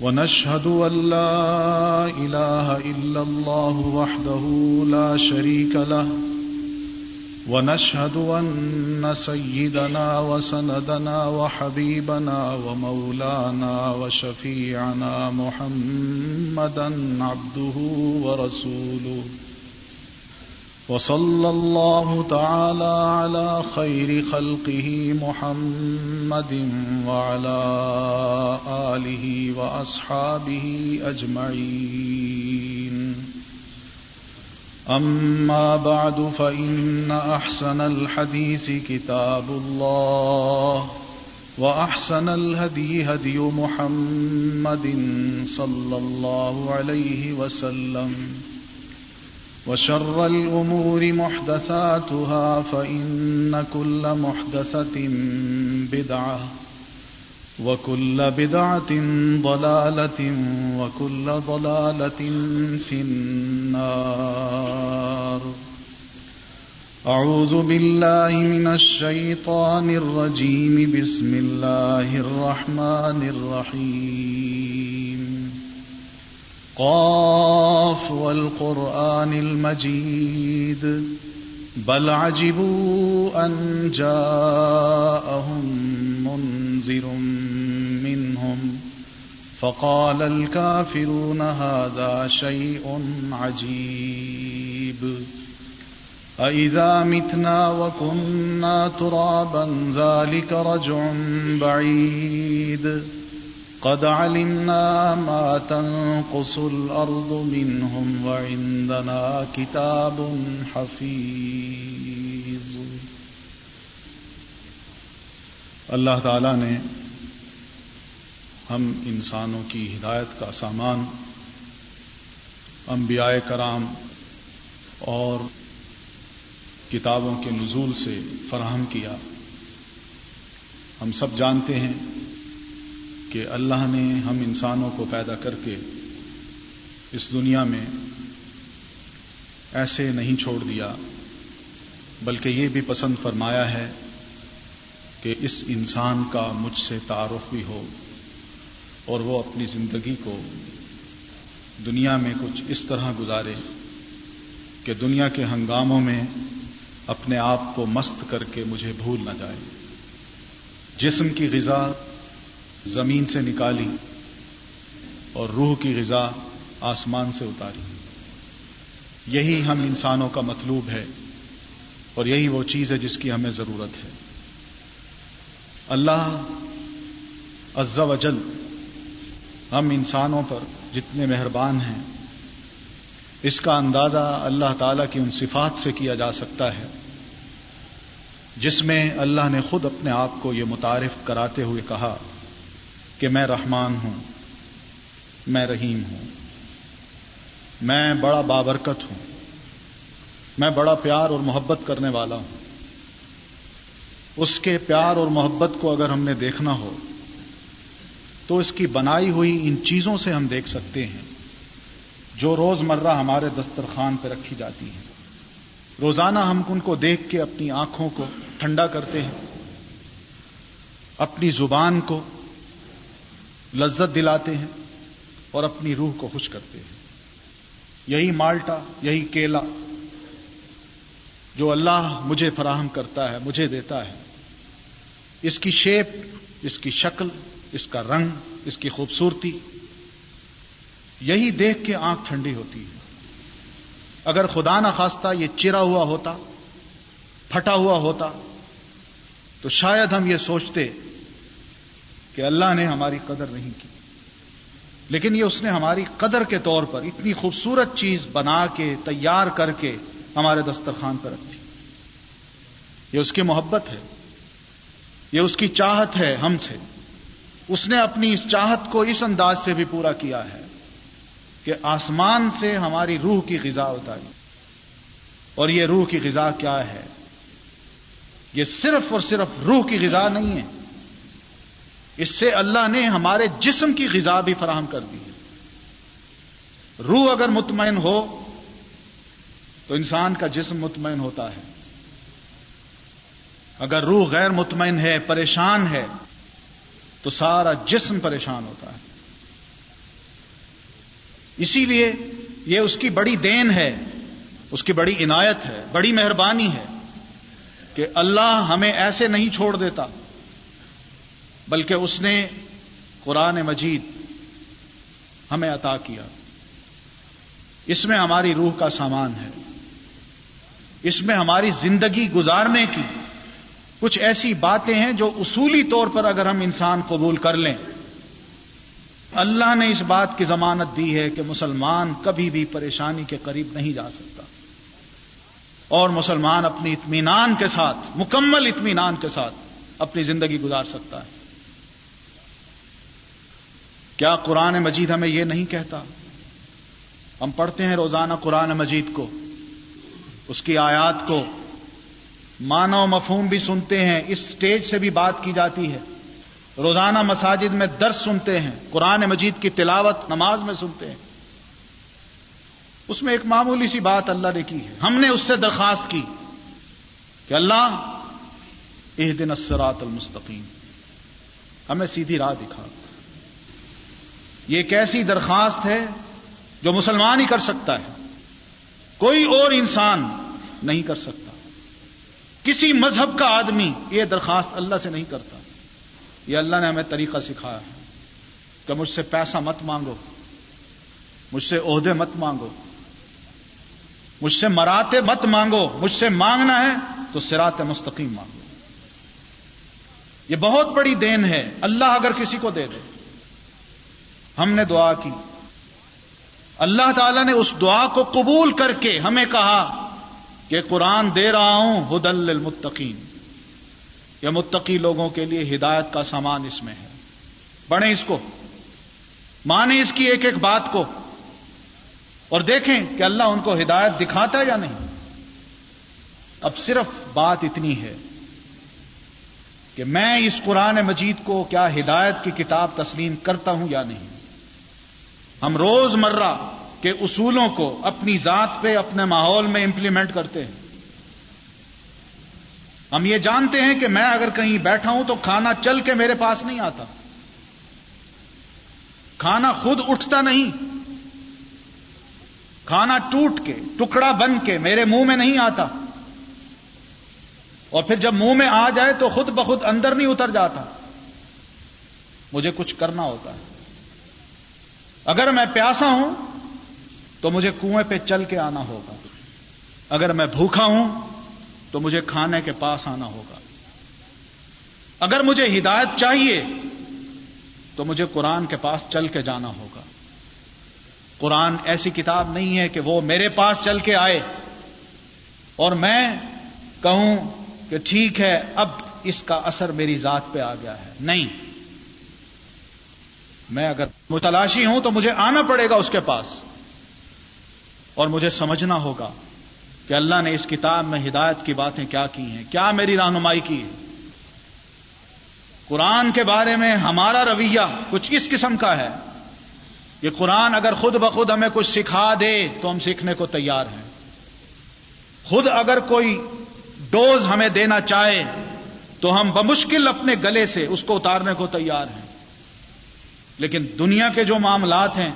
ونشهد أن لا إله إلا الله وحده لا شريك له، ونشهد أن سيدنا وسندنا وحبيبنا ومولانا وشفيعنا محمدا عبده ورسوله. وصلى الله تعالى على خير خلقه محمد وعلى آله وأصحابه أجمعين. أما بعد فإن أحسن الحديث كتاب الله وأحسن الهدي هدي محمد صلى الله عليه وسلم وشر الأمور محدثاتها فإن كل محدثة بدعة وكل بدعة ضلالة وكل ضلالة في النار أعوذ بالله من الشيطان الرجيم بسم الله الرحمن الرحيم قاف والقرآن المجيد بل عجبوا أن جاءهم منذر منهم فقال الكافرون هذا شيء عجيب أإذا متنا وكنا ترابا ذلك رجع بعيد قد علمنا ما تنقص الأرض منهم وعندنا كتاب حفيظ۔ اللہ تعالی نے ہم انسانوں کی ہدایت کا سامان، انبیاء کرام اور کتابوں کے نزول سے فراہم کیا۔ ہم سب جانتے ہیں کہ اللہ نے ہم انسانوں کو پیدا کر کے اس دنیا میں ایسے نہیں چھوڑ دیا، بلکہ یہ بھی پسند فرمایا ہے کہ اس انسان کا مجھ سے تعارف بھی ہو اور وہ اپنی زندگی کو دنیا میں کچھ اس طرح گزارے کہ دنیا کے ہنگاموں میں اپنے آپ کو مست کر کے مجھے بھول نہ جائے۔ جسم کی غذا زمین سے نکالی اور روح کی غذا آسمان سے اتاری۔ یہی ہم انسانوں کا مطلوب ہے اور یہی وہ چیز ہے جس کی ہمیں ضرورت ہے۔ اللہ عز و جل ہم انسانوں پر جتنے مہربان ہیں، اس کا اندازہ اللہ تعالی کی ان صفات سے کیا جا سکتا ہے، جس میں اللہ نے خود اپنے آپ کو یہ متعارف کراتے ہوئے کہا۔ کہ میں رحمان ہوں، میں رحیم ہوں، میں بڑا بابرکت ہوں، میں بڑا پیار اور محبت کرنے والا ہوں۔ اس کے پیار اور محبت کو اگر ہم نے دیکھنا ہو، تو اس کی بنائی ہوئی ان چیزوں سے ہم دیکھ سکتے ہیں، جو روز مرہ ہمارے دسترخوان پہ رکھی جاتی ہیں۔ روزانہ ہم ان کو دیکھ کے اپنی آنکھوں کو ٹھنڈا کرتے ہیں، اپنی زبان کو لذت دلاتے ہیں اور اپنی روح کو خوش کرتے ہیں۔ یہی مالٹا، یہی کیلا جو اللہ مجھے فراہم کرتا ہے، مجھے دیتا ہے۔ اس کی شیپ، اس کی شکل، اس کا رنگ، اس کی خوبصورتی، یہی دیکھ کے آنکھ ٹھنڈی ہوتی ہے۔ اگر خدا نہ خواستہ یہ چرا ہوا ہوتا، پھٹا ہوا ہوتا، تو شاید ہم یہ سوچتے کہ اللہ نے ہماری قدر نہیں کی۔ لیکن یہ اس نے ہماری قدر کے طور پر اتنی خوبصورت چیز بنا کے، تیار کر کے ہمارے دسترخوان پر رکھ دی۔ یہ اس کی محبت ہے۔ یہ اس کی چاہت ہے ہم سے۔ اس نے اپنی اس چاہت کو اس انداز سے بھی پورا کیا ہے کہ آسمان سے ہماری روح کی غذا اتاری۔ اور یہ روح کی غذا کیا ہے؟ یہ صرف اور صرف روح کی غذا نہیں ہے۔ اس سے اللہ نے ہمارے جسم کی غذا بھی فراہم کر دی ہے۔ روح اگر مطمئن ہو، تو انسان کا جسم مطمئن ہوتا ہے۔ اگر روح غیر مطمئن ہے، پریشان ہے، تو سارا جسم پریشان ہوتا ہے۔ اسی لیے یہ اس کی بڑی دین ہے، اس کی بڑی عنایت ہے، بڑی مہربانی ہے کہ اللہ ہمیں ایسے نہیں چھوڑ دیتا۔ بلکہ اس نے قرآن مجید ہمیں عطا کیا۔ اس میں ہماری روح کا سامان ہے۔ اس میں ہماری زندگی گزارنے کی کچھ ایسی باتیں ہیں جو اصولی طور پر اگر ہم انسان قبول کر لیں۔ اللہ نے اس بات کی ضمانت دی ہے کہ مسلمان کبھی بھی پریشانی کے قریب نہیں جا سکتا۔ اور مسلمان اپنی اطمینان کے ساتھ، مکمل اطمینان کے ساتھ اپنی زندگی گزار سکتا ہے۔ کیا قرآن مجید ہمیں یہ نہیں کہتا؟ ہم پڑھتے ہیں روزانہ قرآن مجید کو، اس کی آیات کو، معنی و مفہوم بھی سنتے ہیں، اس سٹیج سے بھی بات کی جاتی ہے۔ روزانہ مساجد میں درس سنتے ہیں، قرآن مجید کی تلاوت نماز میں سنتے ہیں۔ اس میں ایک معمولی سی بات اللہ نے کی ہے۔ ہم نے اس سے درخواست کی کہ اللہ اح دن اسرات المستقیم۔ ہمیں سیدھی راہ دکھا۔ یہ ایک ایسی درخواست ہے جو مسلمان ہی کر سکتا ہے۔ کوئی اور انسان نہیں کر سکتا۔ کسی مذہب کا آدمی یہ درخواست اللہ سے نہیں کرتا۔ یہ اللہ نے ہمیں طریقہ سکھایا ہے کہ مجھ سے پیسہ مت مانگو، مجھ سے عہدے مت مانگو، مجھ سے مراتے مت مانگو، مجھ سے مانگنا ہے تو سرات مستقیم مانگو۔ یہ بہت بڑی دین ہے۔ اللہ اگر کسی کو دے دے۔ ہم نے دعا کی۔ اللہ تعالی نے اس دعا کو قبول کر کے ہمیں کہا کہ قرآن دے رہا ہوں ہدل المتقین یہ متقی لوگوں کے لیے ہدایت کا سامان اس میں ہے۔ پڑھیں اس کو۔ مانیں اس کی ایک ایک بات کو۔ اور دیکھیں کہ اللہ ان کو ہدایت دکھاتا ہے یا نہیں۔ اب صرف بات اتنی ہے کہ میں اس قرآن مجید کو کیا ہدایت کی کتاب تسلیم کرتا ہوں یا نہیں۔ ہم روز مرہ کے اصولوں کو اپنی ذات پہ، اپنے ماحول میں امپلیمنٹ کرتے ہیں۔ ہم یہ جانتے ہیں کہ میں اگر کہیں بیٹھا ہوں تو کھانا چل کے میرے پاس نہیں آتا۔ کھانا خود اٹھتا نہیں۔ کھانا ٹوٹ کے، ٹکڑا بن کے میرے منہ میں نہیں آتا۔ اور پھر جب منہ میں آ جائے تو خود بخود اندر نہیں اتر جاتا۔ مجھے کچھ کرنا ہوتا ہے۔ اگر میں پیاسا ہوں تو مجھے کنویں پہ چل کے آنا ہوگا۔ اگر میں بھوکا ہوں تو مجھے کھانے کے پاس آنا ہوگا۔ اگر مجھے ہدایت چاہیے تو مجھے قرآن کے پاس چل کے جانا ہوگا۔ قرآن ایسی کتاب نہیں ہے کہ وہ میرے پاس چل کے آئے۔ اور میں کہوں کہ ٹھیک ہے، اب اس کا اثر میری ذات پہ آ گیا ہے۔ نہیں۔ میں اگر متلاشی ہوں تو مجھے آنا پڑے گا اس کے پاس اور مجھے سمجھنا ہوگا کہ اللہ نے اس کتاب میں ہدایت کی باتیں کیا کی ہیں، کیا میری رہنمائی کی ہے قرآن کے بارے میں ہمارا رویہ کچھ اس قسم کا ہے کہ قرآن اگر خود بخود ہمیں کچھ سکھا دے تو ہم سیکھنے کو تیار ہیں۔ خود اگر کوئی ڈوز ہمیں دینا چاہے تو ہم بمشکل اپنے گلے سے اس کو اتارنے کو تیار ہیں۔ لیکن دنیا کے جو معاملات ہیں،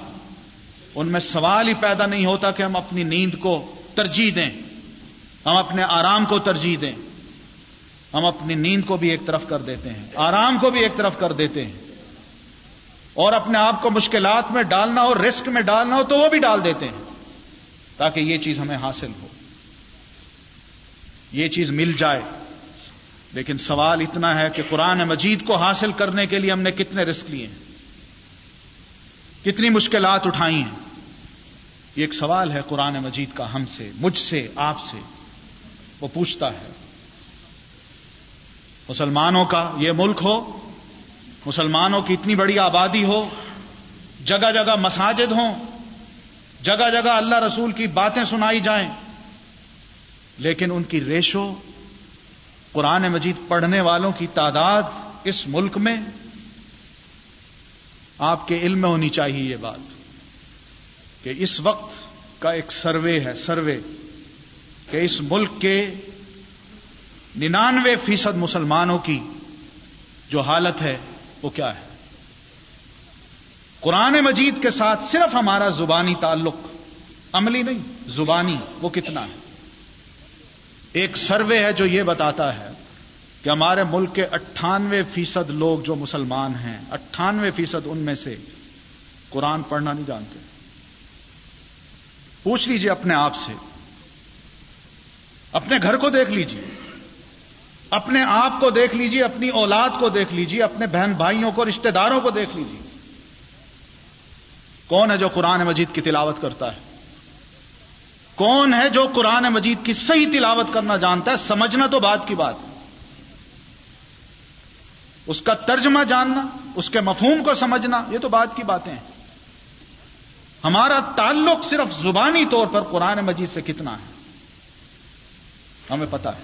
ان میں سوال ہی پیدا نہیں ہوتا کہ ہم اپنی نیند کو ترجیح دیں، ہم اپنے آرام کو ترجیح دیں۔ ہم اپنی نیند کو بھی ایک طرف کر دیتے ہیں، آرام کو بھی ایک طرف کر دیتے ہیں۔ اور اپنے آپ کو مشکلات میں ڈالنا ہو رسک میں ڈالنا ہو تو وہ بھی ڈال دیتے ہیں، تاکہ یہ چیز ہمیں حاصل ہو۔ یہ چیز مل جائے۔ لیکن سوال اتنا ہے کہ قرآن مجید کو حاصل کرنے کے لیے ہم نے کتنے رسک لیے ہیں۔ کتنی مشکلات اٹھائی ہیں؟ یہ ایک سوال ہے قرآن مجید کا ہم سے، مجھ سے، آپ سے۔ وہ پوچھتا ہے، مسلمانوں کا یہ ملک ہو؟ مسلمانوں کی اتنی بڑی آبادی ہو؟ جگہ جگہ مساجد ہوں؟ جگہ جگہ اللہ رسول کی باتیں سنائی جائیں؟ لیکن ان کی ریشو، قرآن مجید پڑھنے والوں کی تعداد اس ملک میں آپ کے علم میں ہونی چاہیے یہ بات کہ اس وقت کا ایک سروے ہے، سروے کہ اس ملک کے ننانوے فیصد مسلمانوں کی جو حالت ہے، وہ کیا ہے؟ قرآن مجید کے ساتھ صرف ہمارا زبانی تعلق عملی نہیں، زبانی وہ کتنا ہے؟ ایک سروے ہے جو یہ بتاتا ہے کہ ہمارے ملک کے اٹھانوے فیصد لوگ جو مسلمان ہیں، اٹھانوے فیصد ان میں سے قرآن پڑھنا نہیں جانتے۔ پوچھ لیجیے اپنے آپ سے۔ اپنے گھر کو دیکھ لیجیے اپنے آپ کو دیکھ لیجیے اپنی اولاد کو دیکھ لیجیے اپنے بہن بھائیوں کو رشتہ داروں کو دیکھ لیجیے کون ہے جو قرآن مجید کی تلاوت کرتا ہے؟ کون ہے جو قرآن مجید کی صحیح تلاوت کرنا جانتا ہے؟ سمجھنا تو بات کی بات۔ ہے اس کا ترجمہ جاننا، اس کے مفہوم کو سمجھنا، یہ تو بات کی باتیں ہیں۔ ہمارا تعلق صرف زبانی طور پر قرآن مجید سے کتنا ہے؟ ہمیں پتا ہے۔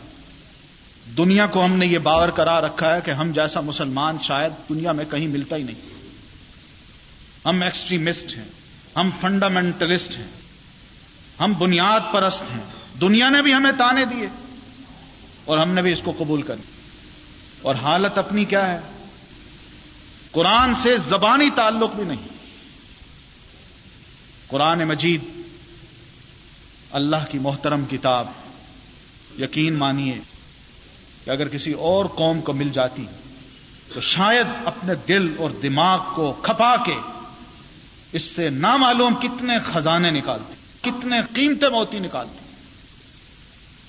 دنیا کو ہم نے یہ باور کرا رکھا ہے کہ ہم جیسا مسلمان شاید دنیا میں کہیں ملتا ہی نہیں۔ ہم ایکسٹریمسٹ ہیں، ہم فنڈامنٹلسٹ ہیں، ہم بنیاد پرست ہیں۔ دنیا نے بھی ہمیں تانے دیے اور ہم نے بھی اس کو قبول کر اور حالت اپنی کیا ہے؟ قرآن سے زبانی تعلق بھی نہیں۔ قرآن مجید، اللہ کی محترم کتاب، یقین مانیے کہ اگر کسی اور قوم کو مل جاتی، تو شاید اپنے دل اور دماغ کو کھپا کے اس سے نامعلوم کتنے خزانے نکالتے، کتنے قیمتیں موتی نکالتے۔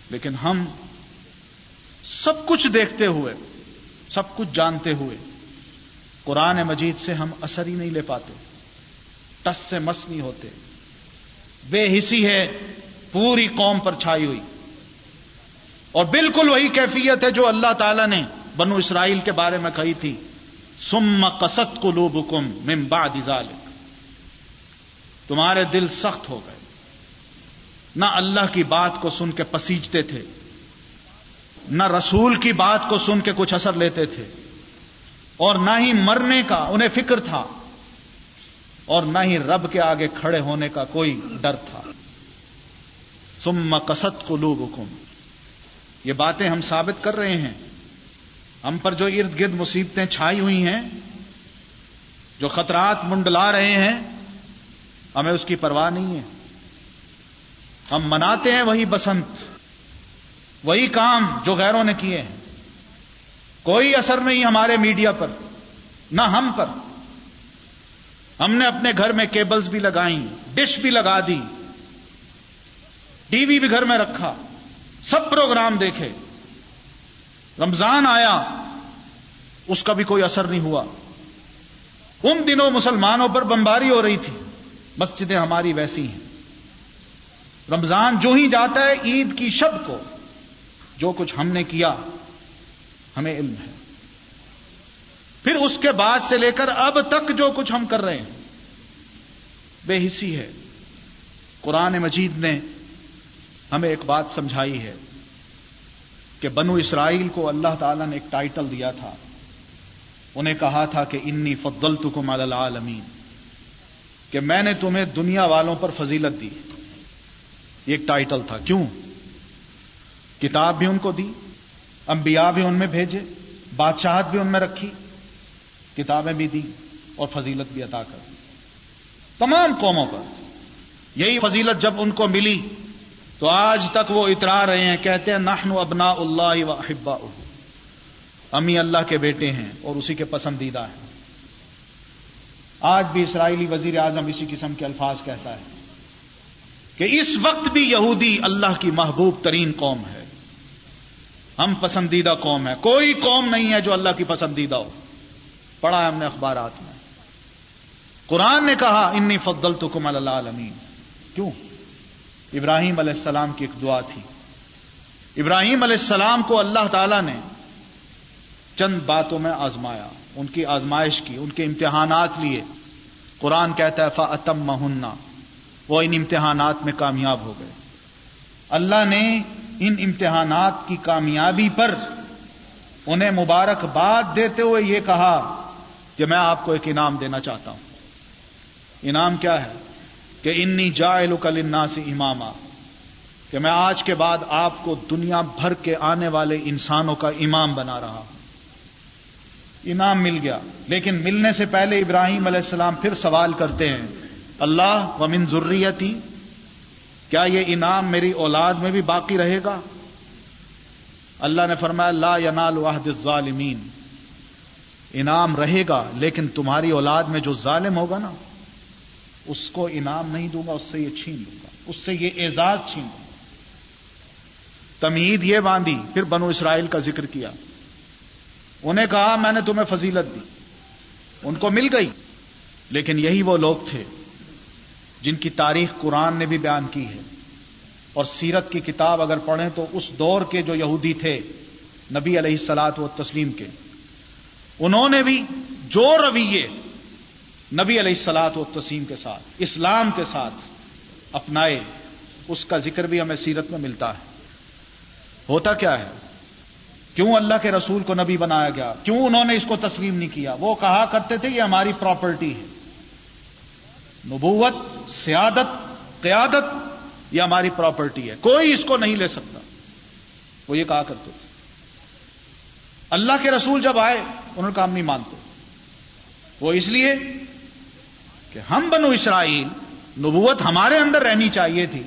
لیکن ہم سب کچھ دیکھتے ہوئے سب کچھ جانتے ہوئے قرآن مجید سے ہم اثر ہی نہیں لے پاتے، ٹس سے مس نہیں ہوتے۔ بے حسی ہے، پوری قوم پر چھائی ہوئی۔ اور بالکل وہی کیفیت ہے جو اللہ تعالی نے بنو اسرائیل کے بارے میں کہی تھی۔ سم کست قلوبکم من بعد ذالک تمہارے دل سخت ہو گئے۔ نہ اللہ کی بات کو سن کے پسیجتے تھے نہ رسول کی بات کو سن کے کچھ اثر لیتے تھے اور نہ ہی مرنے کا انہیں فکر تھا اور نہ ہی رب کے آگے کھڑے ہونے کا کوئی ڈر تھا۔ سم کست قلوب یہ باتیں ہم ثابت کر رہے ہیں۔ ہم پر جو ارد گرد مصیبتیں چھائی ہوئی ہیں، جو خطرات منڈلا رہے ہیں، ہمیں اس کی پرواہ نہیں ہے۔ ہم مناتے ہیں وہی بسنت۔ وہی کام جو غیروں نے کیے ہیں۔ کوئی اثر نہیں ہمارے میڈیا پر، نہ ہم پر۔ ہم نے اپنے گھر میں کیبلز بھی لگائیں، ڈش بھی لگا دی۔ ٹی وی بھی گھر میں رکھا۔ سب پروگرام دیکھے۔ رمضان آیا، اس کا بھی کوئی اثر نہیں ہوا۔ ان دنوں مسلمانوں پر بمباری ہو رہی تھی۔ مسجدیں ہماری ویسی ہیں۔ رمضان جو ہی جاتا ہے، عید کی شب کو جو کچھ ہم نے کیا، ہمیں علم ہے۔ پھر اس کے بعد سے لے کر اب تک جو کچھ ہم کر رہے ہیں، بے حسی ہے۔ قرآن مجید نے ہمیں ایک بات سمجھائی ہے کہ بنو اسرائیل کو اللہ تعالی نے ایک ٹائٹل دیا تھا۔ انہیں کہا تھا کہ انی فضل تو العالمین، کہ میں نے تمہیں دنیا والوں پر فضیلت دی۔ ایک ٹائٹل تھا۔ کیوں؟ کتاب بھی ان کو دی، انبیاء بھی ان میں بھیجے، بادشاہت بھی ان میں رکھی، کتابیں بھی دی اور فضیلت بھی عطا کر تمام قوموں پر۔ یہی فضیلت جب ان کو ملی، تو آج تک وہ اترا رہے ہیں، کہتے ہیں، نحن ابنا اللہ و احبا امی اللہ کے بیٹے ہیں اور اسی کے پسندیدہ ہیں۔ آج بھی اسرائیلی وزیر اعظم اسی قسم کے الفاظ کہتا ہے کہ اس وقت بھی یہودی اللہ کی محبوب ترین قوم ہے۔ ہم پسندیدہ قوم ہے کوئی قوم نہیں ہے جو اللہ کی پسندیدہ ہو۔ پڑھا ہے ہم نے اخبارات میں۔ قرآن نے کہا، انی فضل تو کم اللہ کیوں؟ ابراہیم علیہ السلام کی ایک دعا تھی۔ ابراہیم علیہ السلام کو اللہ تعالی نے چند باتوں میں آزمایا۔ ان کی آزمائش کی، ان کے امتحانات لیے۔ قرآن کہتا ہے فا اتم وہ ان امتحانات میں کامیاب ہو گئے۔ اللہ نے ان امتحانات کی کامیابی پر انہیں مبارکباد دیتے ہوئے یہ کہا کہ میں آپ کو ایک انعام دینا چاہتا ہوں۔ انعام کیا ہے؟ کہ انی جائل کل سے امامہ کہ میں آج کے بعد آپ کو دنیا بھر کے آنے والے انسانوں کا امام بنا رہا ہوں۔ انعام مل گیا۔ لیکن ملنے سے پہلے ابراہیم علیہ السلام پھر سوال کرتے ہیں، اللہ ومن ضروریتی کیا یہ انعام میری اولاد میں بھی باقی رہے گا؟ اللہ نے فرمایا، لا ینال واحد الظالمین۔ انعام رہے گا، لیکن تمہاری اولاد میں جو ظالم ہوگا نا، اس کو انعام نہیں دوں گا، اس سے یہ چھین لوں گا۔ اس سے یہ اعزاز چھین لوں گا۔ تمید یہ باندھی، پھر بنو اسرائیل کا ذکر کیا۔ انہیں کہا، میں نے تمہیں فضیلت دی۔ ان کو مل گئی، لیکن یہی وہ لوگ تھے۔ جن کی تاریخ قرآن نے بھی بیان کی ہے۔ اور سیرت کی کتاب اگر پڑھیں تو اس دور کے جو یہودی تھے، نبی علیہ السلاط و تسلیم کے، انہوں نے بھی جو رویے نبی علیہ السلاط و تسلیم کے ساتھ، اسلام کے ساتھ اپنائے، اس کا ذکر بھی ہمیں سیرت میں ملتا ہے۔ ہوتا کیا ہے؟ کیوں اللہ کے رسول کو نبی بنایا گیا؟ کیوں انہوں نے اس کو تسلیم نہیں کیا؟ وہ کہا کرتے تھے یہ ہماری پراپرٹی ہے۔ نبوت، سیادت، قیادت یہ ہماری پراپرٹی ہے۔ کوئی اس کو نہیں لے سکتا۔ وہ یہ کہا کرتے تھے۔ اللہ کے رسول جب آئے، انہوں نے کہا ہم نہیں مانتے۔ وہ اس لیے کہ ہم بنو اسرائیل، نبوت ہمارے اندر رہنی چاہیے تھی۔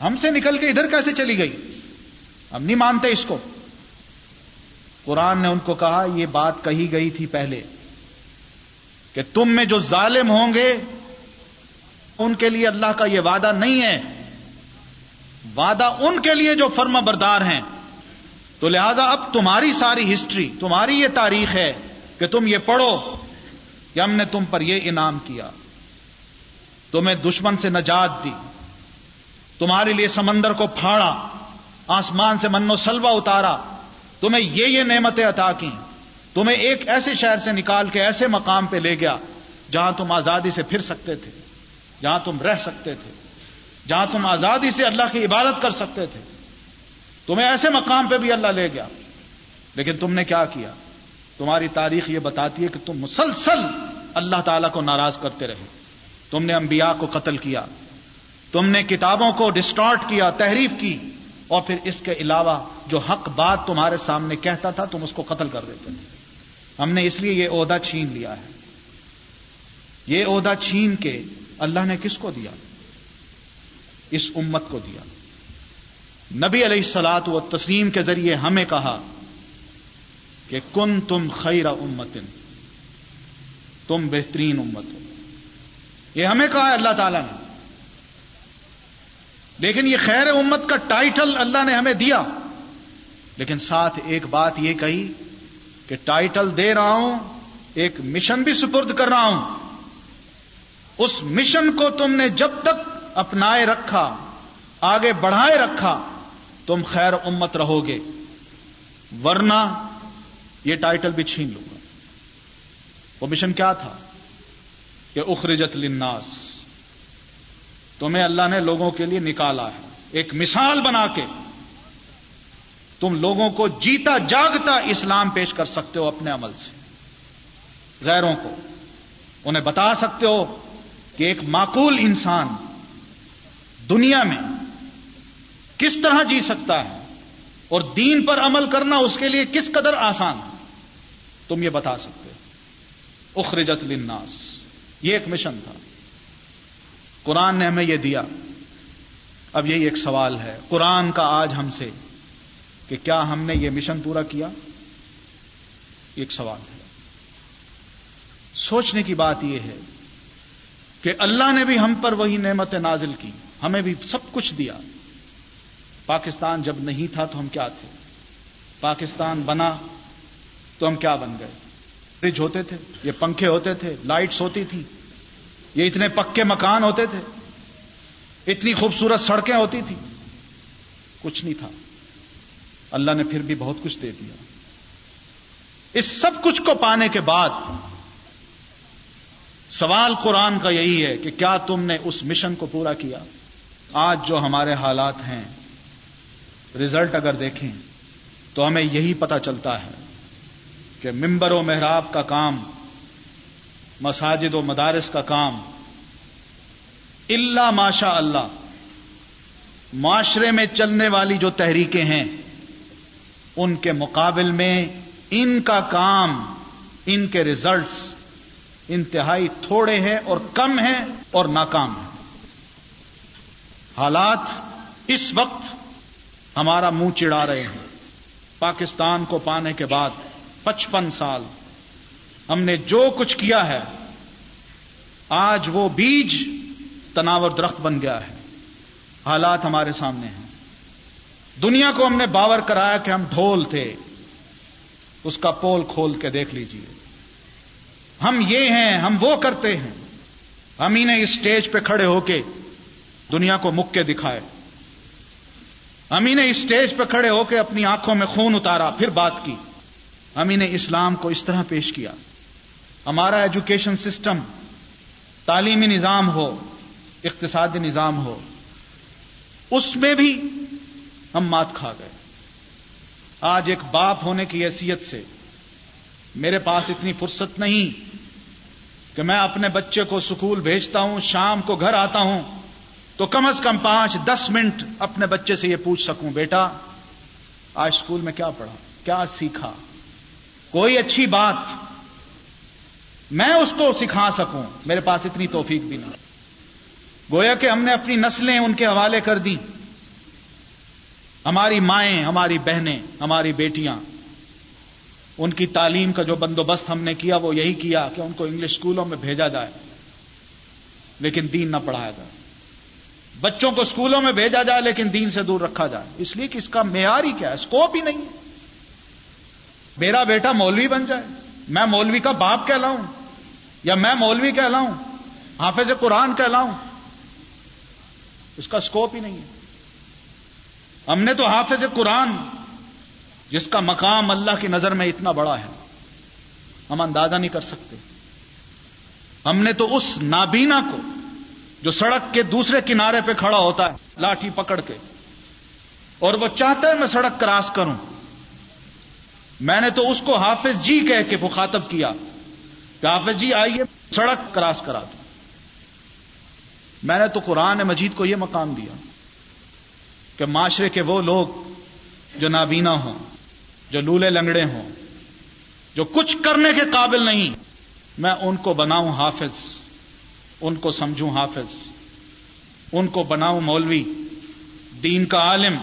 ہم سے نکل کے ادھر کیسے چلی گئی؟ ہم نہیں مانتے اس کو۔ قرآن نے ان کو کہا، یہ بات کہی گئی تھی پہلے کہ تم میں جو ظالم ہوں گے ان کے لیے اللہ کا یہ وعدہ نہیں ہے۔ وعدہ ان کے لیے جو فرما بردار ہیں۔ تو لہذا اب تمہاری ساری ہسٹری، تمہاری یہ تاریخ ہے کہ تم یہ پڑھو کہ ہم نے تم پر یہ انعام کیا۔ تمہیں دشمن سے نجات دی۔ تمہارے لیے سمندر کو پھاڑا، آسمان سے من و سلوا اتارا۔ تمہیں یہ یہ نعمتیں عطا کی تمہیں ایک ایسے شہر سے نکال کے ایسے مقام پہ لے گیا جہاں تم آزادی سے پھر سکتے تھے۔ جہاں تم رہ سکتے تھے، جہاں تم آزادی سے اللہ کی عبادت کر سکتے تھے۔ تمہیں ایسے مقام پہ بھی اللہ لے گیا۔ لیکن تم نے کیا کیا؟ تمہاری تاریخ یہ بتاتی ہے کہ تم مسلسل اللہ تعالی کو ناراض کرتے رہے۔ تم نے انبیاء کو قتل کیا۔ تم نے کتابوں کو ڈسٹارٹ کیا، تحریف کی۔ اور پھر اس کے علاوہ جو حق بات تمہارے سامنے کہتا تھا، تم اس کو قتل کر دیتے تھے۔ ہم نے اس لیے یہ عہدہ چھین لیا ہے۔ یہ عہدہ چھین کے اللہ نے کس کو دیا؟ اس امت کو دیا۔ نبی علیہ السلاط و تسلیم کے ذریعے ہمیں کہا کہ کن تم خیر امتن تم بہترین امت ہو۔ یہ ہمیں کہا ہے اللہ تعالی نے۔ لیکن یہ خیر امت کا ٹائٹل اللہ نے ہمیں دیا۔ لیکن ساتھ ایک بات یہ کہی کہ ٹائٹل دے رہا ہوں، ایک مشن بھی سپرد کر رہا ہوں۔ اس مشن کو تم نے جب تک اپنائے رکھا، آگے بڑھائے رکھا، تم خیر امت رہو گے۔ ورنہ یہ ٹائٹل بھی چھین لوں گا۔ وہ مشن کیا تھا؟ کہ اخرجت للناس۔ تمہیں اللہ نے لوگوں کے لیے نکالا ہے۔ ایک مثال بنا کے تم لوگوں کو جیتا جاگتا اسلام پیش کر سکتے ہو اپنے عمل سے۔ غیروں کو انہیں بتا سکتے ہو کہ ایک معقول انسان دنیا میں کس طرح جی سکتا ہے اور دین پر عمل کرنا اس کے لیے کس قدر آسان ہے؟ تم یہ بتا سکتے ہو۔ اخرجت للناس۔ یہ ایک مشن تھا۔ قرآن نے ہمیں یہ دیا۔ اب یہی ایک سوال ہے۔ قرآن کا آج ہم سے کہ کیا ہم نے یہ مشن پورا کیا؟ ایک سوال ہے۔ سوچنے کی بات یہ ہے کہ اللہ نے بھی ہم پر وہی نعمت نازل کی، ہمیں بھی سب کچھ دیا۔ پاکستان جب نہیں تھا تو ہم کیا تھے؟ پاکستان بنا تو ہم کیا بن گئے؟ فرج ہوتے تھے، یہ پنکھے ہوتے تھے، لائٹس ہوتی تھی، یہ اتنے پکے مکان ہوتے تھے، اتنی خوبصورت سڑکیں ہوتی تھیں کچھ نہیں تھا۔ اللہ نے پھر بھی بہت کچھ دے دیا۔ اس سب کچھ کو پانے کے بعد سوال قرآن کا یہی ہے کہ کیا تم نے اس مشن کو پورا کیا؟ آج جو ہمارے حالات ہیں رزلٹ اگر دیکھیں، تو ہمیں یہی پتا چلتا ہے کہ ممبر و محراب کا کام، مساجد و مدارس کا کام اللہ ماشا اللہ معاشرے میں چلنے والی جو تحریکیں ہیں، ان کے مقابل میں ان کا کام، ان کے ریزلٹس انتہائی تھوڑے ہیں اور کم ہیں اور ناکام ہیں۔ حالات اس وقت ہمارا منہ چڑا رہے ہیں۔ پاکستان کو پانے کے بعد پچپن سال ہم نے جو کچھ کیا ہے، آج وہ بیج تناور درخت بن گیا ہے۔ حالات ہمارے سامنے ہیں۔ دنیا کو ہم نے باور کرایا کہ ہم ڈھول تھے۔ اس کا پول کھول کے دیکھ لیجیے۔ ہم یہ ہیں، ہم وہ کرتے ہیں۔ ہم انہیں اسٹیج پہ کھڑے ہو کے دنیا کو مک کے دکھائے۔ ہم انہیں اسٹیج پہ کھڑے ہو کے اپنی آنکھوں میں خون اتارا، پھر بات کی۔ ہم انہیں اسلام کو اس طرح پیش کیا۔ ہمارا ایجوکیشن سسٹم تعلیمی نظام ہو، اقتصادی نظام ہو، اس میں بھی ہم مات کھا گئے۔ آج ایک باپ ہونے کی حیثیت سے میرے پاس اتنی فرصت نہیں۔ کہ میں اپنے بچے کو سکول بھیجتا ہوں، شام کو گھر آتا ہوں، تو کم از کم پانچ، دس منٹ اپنے بچے سے یہ پوچھ سکوں، بیٹا، آج اسکول میں کیا پڑھا؟ کیا سیکھا؟ کوئی اچھی بات میں اس کو سکھا سکوں، میرے پاس اتنی توفیق بھی نہیں۔ گویا کہ ہم نے اپنی نسلیں ان کے حوالے کر دی ہماری مائیں، ہماری بہنیں، ہماری بیٹیاں ان کی تعلیم کا جو بندوبست ہم نے کیا، وہ یہی کیا کہ ان کو انگلش اسکولوں میں بھیجا جائے۔ لیکن دین نہ پڑھایا جائے۔ بچوں کو اسکولوں میں بھیجا جائے، لیکن دین سے دور رکھا جائے۔ اس لیے کہ اس کا معیار ہی کیا ہے اسکوپ ہی نہیں۔ میرا بیٹا مولوی بن جائے۔ میں مولوی کا باپ کہلاؤں، یا میں مولوی کہلاؤں، حافظ قرآن کہلاؤں۔ اس کا اسکوپ ہی نہیں ہے۔ ہم نے تو حافظ قرآن جس کا مقام اللہ کی نظر میں اتنا بڑا ہے، ہم اندازہ نہیں کر سکتے۔ ہم نے تو اس نابینا کو، جو سڑک کے دوسرے کنارے پہ کھڑا ہوتا ہے، لاٹھی پکڑ کے، اور وہ چاہتا ہے میں سڑک کراس کروں۔ میں نے تو اس کو حافظ جی کہہ کے مخاطب کیا کہ حافظ جی آئیے، سڑک کراس کرا دوں میں نے تو قرآن مجید کو یہ مقام دیا کہ معاشرے کے وہ لوگ جو نابینا ہوں۔ جو لولے لنگڑے ہوں، جو کچھ کرنے کے قابل نہیں، میں ان کو بناؤں حافظ، ان کو سمجھوں حافظ، ان کو بناؤں مولوی، دین کا عالم،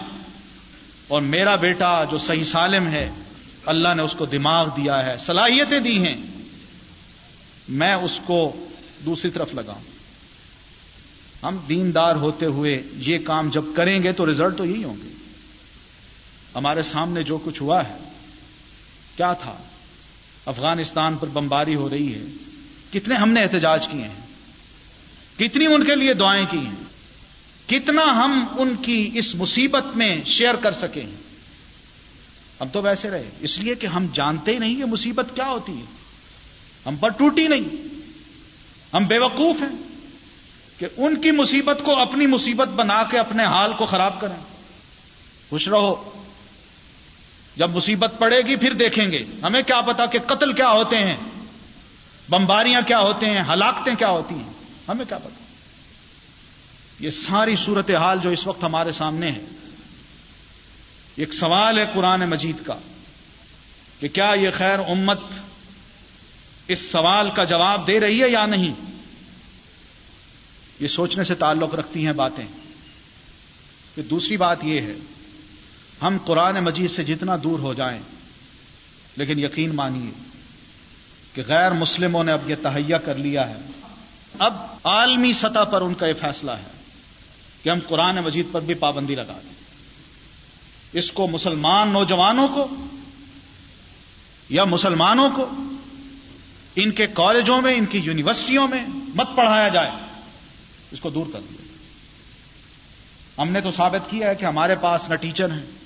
اور میرا بیٹا جو صحیح سالم ہے، اللہ نے اس کو دماغ دیا ہے، صلاحیتیں دی ہیں، میں اس کو دوسری طرف لگاؤں۔ ہم دیندار ہوتے ہوئے یہ کام جب کریں گے تو رزلٹ تو یہی ہوں گے۔ ہمارے سامنے جو کچھ ہوا ہے، کیا تھا؟ افغانستان پر بمباری ہو رہی ہے۔ کتنے ہم نے احتجاج کیے ہیں۔ کتنی ان کے لیے دعائیں کی ہیں۔ کتنا ہم ان کی اس مصیبت میں شیئر کر سکیں ہم تو ویسے رہے۔ اس لیے کہ ہم جانتے ہی نہیں کہ مصیبت کیا ہوتی ہے۔ ہم پر ٹوٹی نہیں۔ ہم بے وقوف ہیں کہ ان کی مصیبت کو اپنی مصیبت بنا کے اپنے حال کو خراب کریں۔ خوش رہو۔ جب مصیبت پڑے گی پھر دیکھیں گے۔ ہمیں کیا پتا کہ قتل کیا ہوتے ہیں، بمباریاں کیا ہوتے ہیں، ہلاکتیں کیا ہوتی ہیں۔ ہمیں کیا پتا۔ یہ ساری صورت حال جو اس وقت ہمارے سامنے ہے، ایک سوال ہے قرآن مجید کا کہ کیا یہ خیر امت اس سوال کا جواب دے رہی ہے یا نہیں؟ یہ سوچنے سے تعلق رکھتی ہیں باتیں۔ کہ دوسری بات یہ ہے ہم قرآن مجید سے جتنا دور ہو جائیں، لیکن یقین مانیے کہ غیر مسلموں نے اب یہ تہیا کر لیا ہے۔ اب عالمی سطح پر ان کا یہ فیصلہ ہے کہ ہم قرآن مجید پر بھی پابندی لگا دیں۔ اس کو مسلمان نوجوانوں کو یا مسلمانوں کو ان کے کالجوں میں، ان کی یونیورسٹیوں میں مت پڑھایا جائے۔ اس کو دور کر دیا۔ ہم نے تو ثابت کیا ہے کہ ہمارے پاس نہ ٹیچر ہیں۔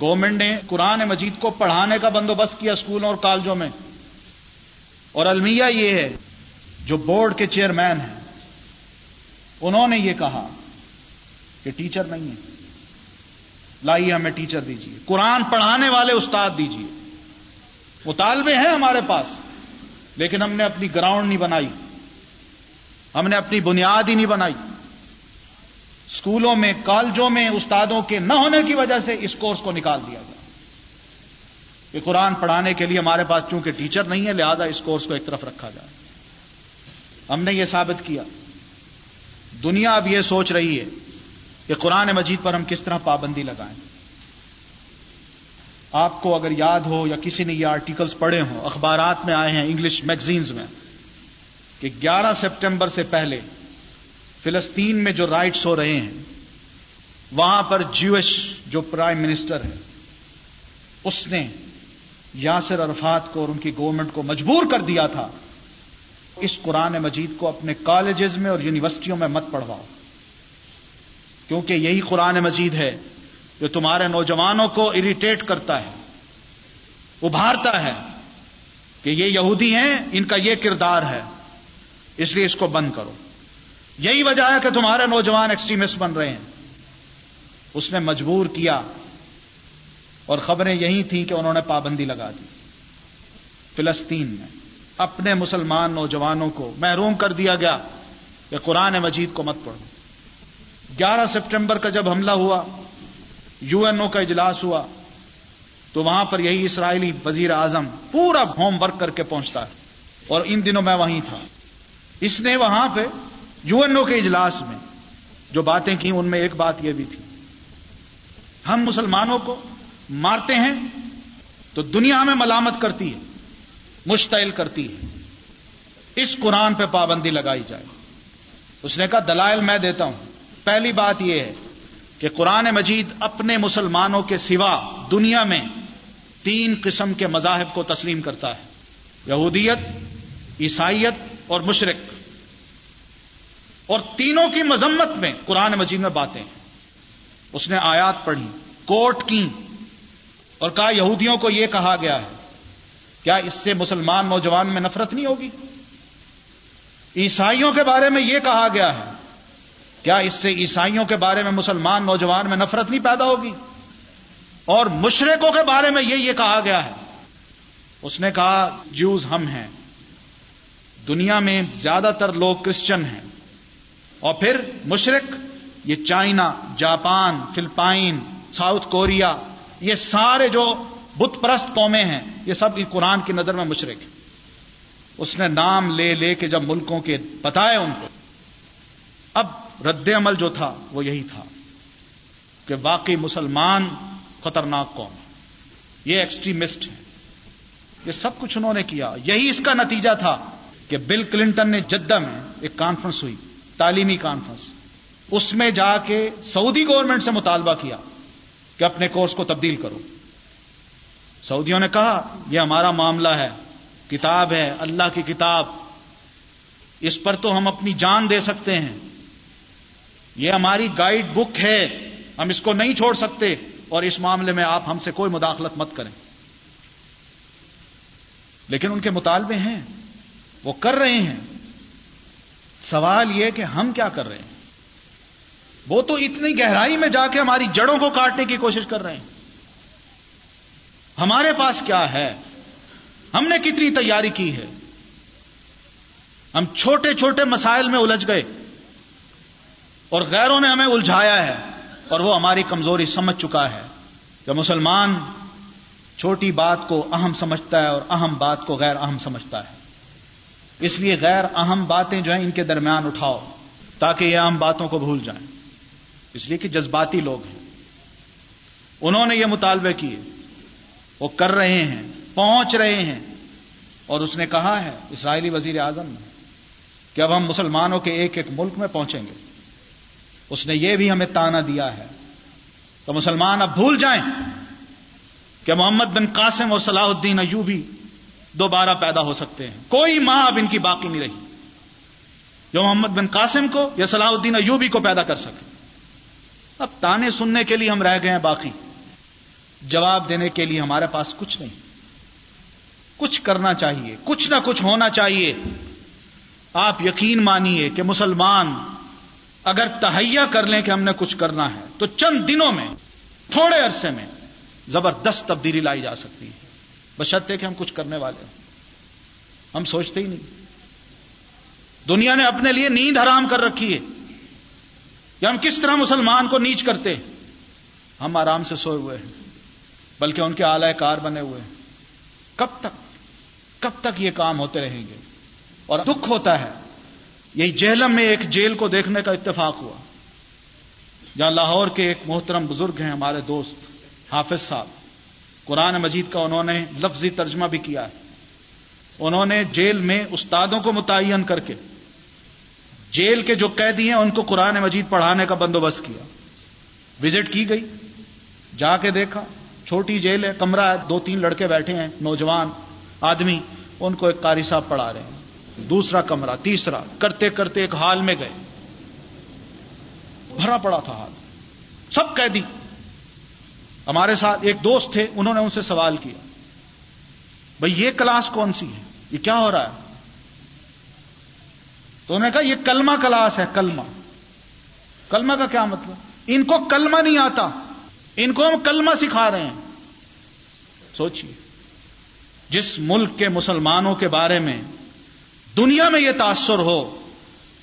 گورنمنٹ نے قرآن مجید کو پڑھانے کا بندوبست کیا اسکولوں اور کالجوں میں۔ اور المیہ یہ ہے، جو بورڈ کے چیئرمین ہیں، انہوں نے یہ کہا کہ ٹیچر نہیں ہے لائیے ہمیں ٹیچر دیجیے قرآن پڑھانے والے استاد دیجیے مطالبے ہیں ہمارے پاس، لیکن ہم نے اپنی گراؤنڈ نہیں بنائی۔ ہم نے اپنی بنیاد ہی نہیں بنائی۔ اسکولوں میں، کالجوں میں استادوں کے نہ ہونے کی وجہ سے اس کورس کو نکال دیا گیا۔ کہ قرآن پڑھانے کے لیے ہمارے پاس چونکہ ٹیچر نہیں ہے، لہذا اس کورس کو ایک طرف رکھا جائے۔ ہم نے یہ ثابت کیا۔ دنیا اب یہ سوچ رہی ہے کہ قرآن مجید پر ہم کس طرح پابندی لگائیں۔ آپ کو اگر یاد ہو یا کسی نے یہ آرٹیکلز پڑھے ہوں، اخبارات میں آئے ہیں انگلش میگزینز میں، کہ گیارہ سپٹمبر سے پہلے فلسطین میں جو رائٹس ہو رہے ہیں، وہاں پر جیوش جو پرائم منسٹر ہے اس نے یاسر عرفات کو اور ان کی گورنمنٹ کو مجبور کر دیا تھا، اس قرآن مجید کو اپنے کالجز میں اور یونیورسٹیوں میں مت پڑھواؤ۔ کیونکہ یہی قرآن مجید ہے جو تمہارے نوجوانوں کو اریٹیٹ کرتا ہے، ابھارتا ہے کہ یہ یہودی ہیں، ان کا یہ کردار ہے، اس لیے اس کو بند کرو۔ یہی وجہ ہے کہ تمہارے نوجوان ایکسٹریمسٹ بن رہے ہیں۔ اس نے مجبور کیا اور خبریں یہی تھیں کہ انہوں نے پابندی لگا دی۔ فلسطین میں اپنے مسلمان نوجوانوں کو محروم کر دیا گیا کہ قرآن مجید کو مت پڑھو۔ گیارہ سپٹمبر کا جب حملہ ہوا، یو این او کا اجلاس ہوا، تو وہاں پر یہی اسرائیلی وزیر اعظم پورا ہوم ورک کر کے پہنچتا ہے اور ان دنوں میں وہیں تھا۔ اس نے وہاں پہ یو این او کے اجلاس میں جو باتیں کی ان میں ایک بات یہ بھی تھی۔ ہم مسلمانوں کو مارتے ہیں تو دنیا ہمیں ملامت کرتی ہے، مشتعل کرتی ہے۔ اس قرآن پہ پابندی لگائی جائے۔ اس نے کہا، دلائل میں دیتا ہوں۔ پہلی بات یہ ہے کہ قرآن مجید اپنے مسلمانوں کے سوا دنیا میں تین قسم کے مذاہب کو تسلیم کرتا ہے۔ یہودیت، عیسائیت اور مشرق۔ اور تینوں کی مذمت میں قرآن مجید میں باتیں۔ اس نے آیات پڑھی، کوٹ کی اور کہا، یہودیوں کو یہ کہا گیا ہے، کیا اس سے مسلمان نوجوان میں نفرت نہیں ہوگی؟ عیسائیوں کے بارے میں یہ کہا گیا ہے، کیا اس سے عیسائیوں کے بارے میں مسلمان نوجوان میں نفرت نہیں پیدا ہوگی؟ اور مشرقوں کے بارے میں یہ یہ کہا گیا ہے۔ اس نے کہا جوز ہم ہیں، دنیا میں زیادہ تر لوگ کرسچن ہیں۔ اور پھر مشرق، یہ China, Japan, Philippines, South Korea, یہ سارے جو بت پرست قومیں ہیں، یہ سب قرآن کی نظر میں مشرق ہیں۔ اس نے نام لے لے کے جب ملکوں کے بتائے ان کو۔ اب رد عمل جو تھا، وہ یہی تھا کہ واقعی مسلمان خطرناک قوم یہ ایکسٹریمسٹ ہے یہ سب کچھ انہوں نے کیا۔ یہی اس کا نتیجہ تھا کہ بل کلنٹن نے جدہ میں ایک کانفرنس ہوئی۔ تعلیمی کانفرنس اس میں جا کے سعودی گورنمنٹ سے مطالبہ کیا کہ اپنے کورس کو تبدیل کرو۔ سعودیوں نے کہا، یہ ہمارا معاملہ ہے، کتاب ہے، اللہ کی کتاب۔ اس پر تو ہم اپنی جان دے سکتے ہیں۔ یہ ہماری گائیڈ بک ہے، ہم اس کو نہیں چھوڑ سکتے اور اس معاملے میں آپ ہم سے کوئی مداخلت مت کریں۔ لیکن ان کے مطالبے ہیں، وہ کر رہے ہیں۔ سوال یہ کہ ہم کیا کر رہے ہیں؟ وہ تو اتنی گہرائی میں جا کے ہماری جڑوں کو کاٹنے کی کوشش کر رہے ہیں۔ ہمارے پاس کیا ہے؟ ہم نے کتنی تیاری کی ہے؟ ہم چھوٹے چھوٹے مسائل میں الجھ گئے اور غیروں نے ہمیں الجھایا ہے اور وہ ہماری کمزوری سمجھ چکا ہے کہ مسلمان چھوٹی بات کو اہم سمجھتا ہے اور اہم بات کو غیر اہم سمجھتا ہے۔ اس لیے غیر اہم باتیں جو ہیں ان کے درمیان اٹھاؤ تاکہ یہ اہم باتوں کو بھول جائیں۔ اس لیے کہ جذباتی لوگ ہیں۔ انہوں نے یہ مطالبے کیے۔ وہ کر رہے ہیں، پہنچ رہے ہیں۔ اور اس نے کہا ہے، اسرائیلی وزیر اعظم نے کہ اب ہم مسلمانوں کے ایک ایک ملک میں پہنچیں گے۔ اس نے یہ بھی ہمیں تانا دیا ہے۔ تو مسلمان اب بھول جائیں کہ محمد بن قاسم اور صلاح الدین ایوبی دوبارہ پیدا ہو سکتے ہیں۔ کوئی ماں اب ان کی باقی نہیں رہی۔ جو محمد بن قاسم کو یا صلاح الدین ایوبی کو پیدا کر سکے۔ اب تانے سننے کے لیے ہم رہ گئے ہیں باقی۔ جواب دینے کے لیے ہمارے پاس کچھ نہیں۔ کچھ کرنا چاہیے۔ کچھ نہ کچھ ہونا چاہیے۔ آپ یقین مانیے کہ مسلمان اگر تہیا کر لیں کہ ہم نے کچھ کرنا ہے تو چند دنوں میں، تھوڑے عرصے میں زبردست تبدیلی لائی جا سکتی ہے۔ بشرطے کہ ہم کچھ کرنے والے ہوں۔ ہم سوچتے ہی نہیں۔ دنیا نے اپنے لیے نیند حرام کر رکھی ہے۔ کہ ہم کس طرح مسلمان کو نیچ کرتے ہم آرام سے سوئے ہوئے ہیں۔ بلکہ ان کے آلائے کار بنے ہوئے ہیں۔ کب تک؟ کب تک یہ کام ہوتے رہیں گے؟ اور دکھ ہوتا ہے۔ یہی جہلم میں ایک جیل کو دیکھنے کا اتفاق ہوا۔ جہاں لاہور کے ایک محترم بزرگ ہیں ہمارے دوست حافظ صاحب۔ قرآن مجید کا انہوں نے لفظی ترجمہ بھی کیا ہے۔ انہوں نے جیل میں استادوں کو متعین کر کے، جیل کے جو قیدی ہیں، ان کو قرآن مجید پڑھانے کا بندوبست کیا۔ وزٹ کی گئی، جا کے دیکھا، چھوٹی جیل ہے، کمرہ ہے، دو تین لڑکے بیٹھے ہیں، نوجوان آدمی، ان کو ایک قاری صاحب پڑھا رہے ہیں۔ دوسرا کمرہ، تیسرا، کرتے کرتے ایک حال میں گئے۔ بھرا پڑا تھا حال۔ سب قیدی ہمارے ساتھ ایک دوست تھے، انہوں نے ان سے سوال کیا بھائی یہ کلاس کون سی ہے؟ یہ کیا ہو رہا ہے؟ تو انہوں نے کہا، یہ کلمہ کلاس ہے، کلمہ۔ کلمہ کا کیا مطلب؟ ان کو کلمہ نہیں آتا۔ ان کو ہم کلمہ سکھا رہے ہیں۔ سوچیے جس ملک کے مسلمانوں کے بارے میں دنیا میں یہ تاثر ہو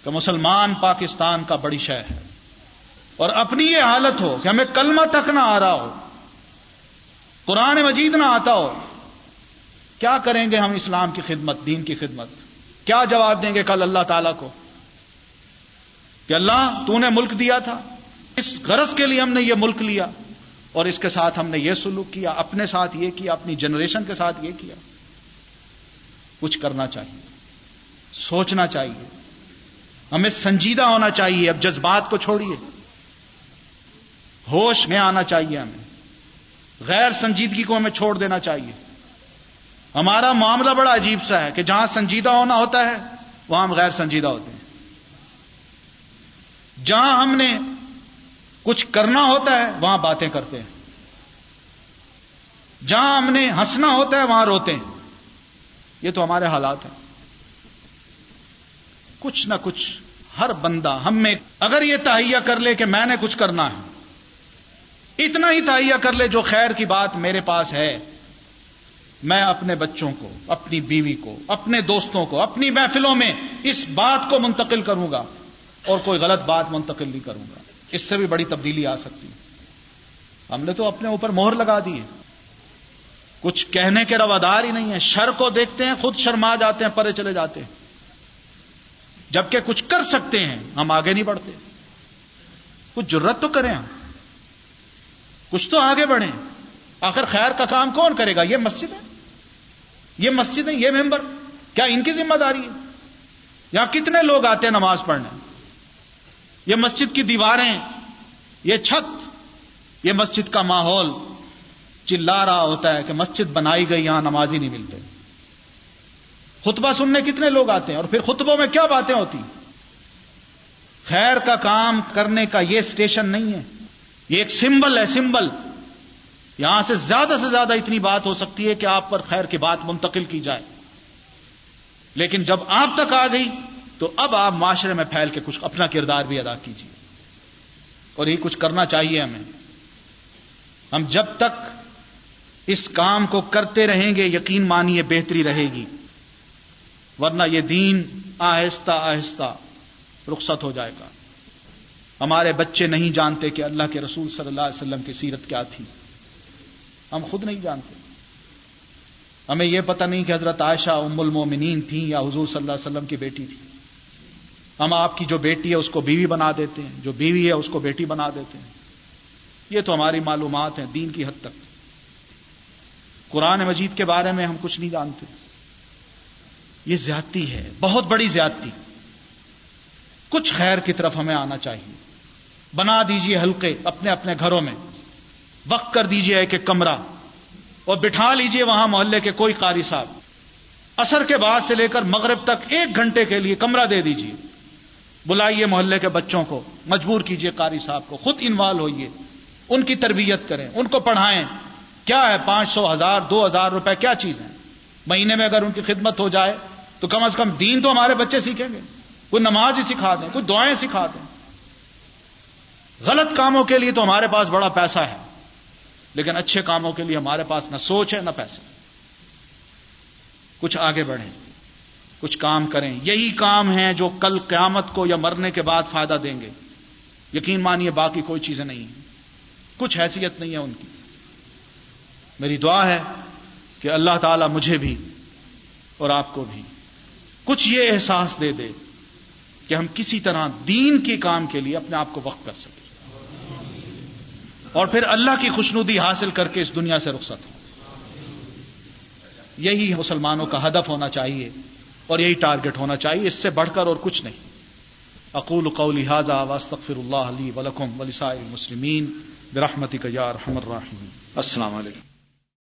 کہ مسلمان پاکستان کا بڑی شہر ہے اور اپنی یہ حالت ہو کہ ہمیں کلمہ تک نہ آ رہا ہو۔ قرآن مجید نہ آتا ہو، کیا کریں گے ہم اسلام کی خدمت، دین کی خدمت؟ کیا جواب دیں گے کل اللہ تعالی کو؟ کہ اللہ، تو نے ملک دیا تھا، اس غرض کے لیے ہم نے یہ ملک لیا، اور اس کے ساتھ ہم نے یہ سلوک کیا، اپنے ساتھ یہ کیا، اپنی جنریشن کے ساتھ یہ کیا۔ کچھ کرنا چاہیے، سوچنا چاہیے۔ ہمیں سنجیدہ ہونا چاہیے، اب جذبات کو چھوڑیے۔ ہوش میں آنا چاہیے ہمیں۔ غیر سنجیدگی کو ہمیں چھوڑ دینا چاہیے۔ ہمارا معاملہ بڑا عجیب سا ہے کہ جہاں سنجیدہ ہونا ہوتا ہے، وہاں ہم غیر سنجیدہ ہوتے ہیں۔ جہاں ہم نے کچھ کرنا ہوتا ہے، وہاں باتیں کرتے ہیں۔ جہاں ہم نے ہنسنا ہوتا ہے، وہاں روتے ہیں۔ یہ تو ہمارے حالات ہیں۔ کچھ نہ کچھ ہر بندہ ہم میں، اگر یہ تہیا کر لے کہ میں نے کچھ کرنا ہے اتنا ہی تہیا کر لے جو خیر کی بات میرے پاس ہے۔ میں اپنے بچوں کو، اپنی بیوی کو، اپنے دوستوں کو، اپنی محفلوں میں اس بات کو منتقل کروں گا اور کوئی غلط بات منتقل نہیں کروں گا۔ اس سے بھی بڑی تبدیلی آ سکتی ہم نے تو اپنے اوپر مہر لگا دی ہے۔ کچھ کہنے کے روادار ہی نہیں ہے شر کو دیکھتے ہیں، خود شرما جاتے ہیں، پرے چلے جاتے ہیں۔ جبکہ کچھ کر سکتے ہیں، ہم آگے نہیں بڑھتے۔ کچھ جرت تو کریں ہم۔ کچھ تو آگے بڑھیں۔ آخر خیر کا کام کون کرے گا؟ یہ مسجد ہے۔ یہ مسجد ہے، یہ ممبر۔ کیا ان کی ذمہ داری ہے؟ یہاں کتنے لوگ آتے ہیں نماز پڑھنے؟ یہ مسجد کی دیواریں، یہ چھت، یہ مسجد کا ماحول۔ چلا رہا ہوتا ہے کہ مسجد بنائی گئی، یہاں نماز ہی نہیں ملتے۔ خطبہ سننے کتنے لوگ آتے ہیں؟ اور پھر خطبوں میں کیا باتیں ہوتی؟ خیر کا کام کرنے کا یہ اسٹیشن نہیں ہے۔ یہ ایک سمبل ہے، سمبل۔ یہاں سے زیادہ سے زیادہ اتنی بات ہو سکتی ہے کہ آپ پر خیر کی بات منتقل کی جائے۔ لیکن جب آپ تک آ گئی، تو اب آپ معاشرے میں پھیل کے کچھ اپنا کردار بھی ادا کیجیے۔ اور یہ کچھ کرنا چاہیے ہمیں۔ ہم جب تک اس کام کو کرتے رہیں گے، یقین مانیے بہتری رہے گی۔ ورنہ یہ دین آہستہ آہستہ رخصت ہو جائے گا۔ ہمارے بچے نہیں جانتے کہ اللہ کے رسول صلی اللہ علیہ وسلم کی سیرت کیا تھی۔ ہم خود نہیں جانتے۔ ہمیں یہ پتہ نہیں کہ حضرت عائشہ ام المومنین تھیں یا حضور صلی اللہ علیہ وسلم کی بیٹی تھی۔ ہم آپ کی جو بیٹی ہے اس کو بیوی بنا دیتے ہیں، جو بیوی ہے اس کو بیٹی بنا دیتے ہیں۔ یہ تو ہماری معلومات ہیں دین کی حد تک۔ قرآن مجید کے بارے میں ہم کچھ نہیں جانتے۔ یہ زیادتی ہے، بہت بڑی زیادتی۔ کچھ خیر کی طرف ہمیں آنا چاہیے۔ بنا دیجیے ہلکے اپنے اپنے گھروں میں وقت کر دیجیے ایک ایک کمرہ، اور بٹھا لیجیے وہاں محلے کے کوئی قاری صاحب۔ اثر کے بعد سے لے کر مغرب تک ایک گھنٹے کے لیے کمرہ دے دیجیے۔ بلائیے محلے کے بچوں کو، مجبور کیجیے قاری صاحب کو، خود انوالو ہوئیے، ان کی تربیت کریں، ان کو پڑھائیں۔ کیا ہے پانچ سو ہزار، دو ہزار روپے، کیا چیز ہے؟ مہینے میں اگر ان کی خدمت ہو جائے تو کم از کم دین تو ہمارے بچے سیکھیں گے۔ کوئی نماز ہی سکھا دیں، کوئی دعائیں سکھا دیں۔ غلط کاموں کے لیے تو ہمارے پاس بڑا پیسہ ہے، لیکن اچھے کاموں کے لیے ہمارے پاس نہ سوچ ہے، نہ پیسے۔ کچھ آگے بڑھیں، کچھ کام کریں۔ یہی کام ہیں جو کل قیامت کو یا مرنے کے بعد فائدہ دیں گے۔ یقین مانیے، باقی کوئی چیزیں نہیں ہیں۔ کچھ حیثیت نہیں ہے ان کی۔ میری دعا ہے کہ اللہ تعالی مجھے بھی اور آپ کو بھی کچھ یہ احساس دے دے کہ ہم کسی طرح دین کے کام کے لیے اپنے آپ کو وقت کر سکیں۔ اور پھر اللہ کی خوشنودی حاصل کر کے اس دنیا سے رخصت ہوں یہی مسلمانوں کا ہدف ہونا چاہیے اور یہی ٹارگٹ ہونا چاہیے، اس سے بڑھ کر اور کچھ نہیں۔ اقول قولی حاضہ واسطر اللہ علی ولکم ولسائر مسلمین برحمتک یا ارحم الراحمین۔ السلام علیکم۔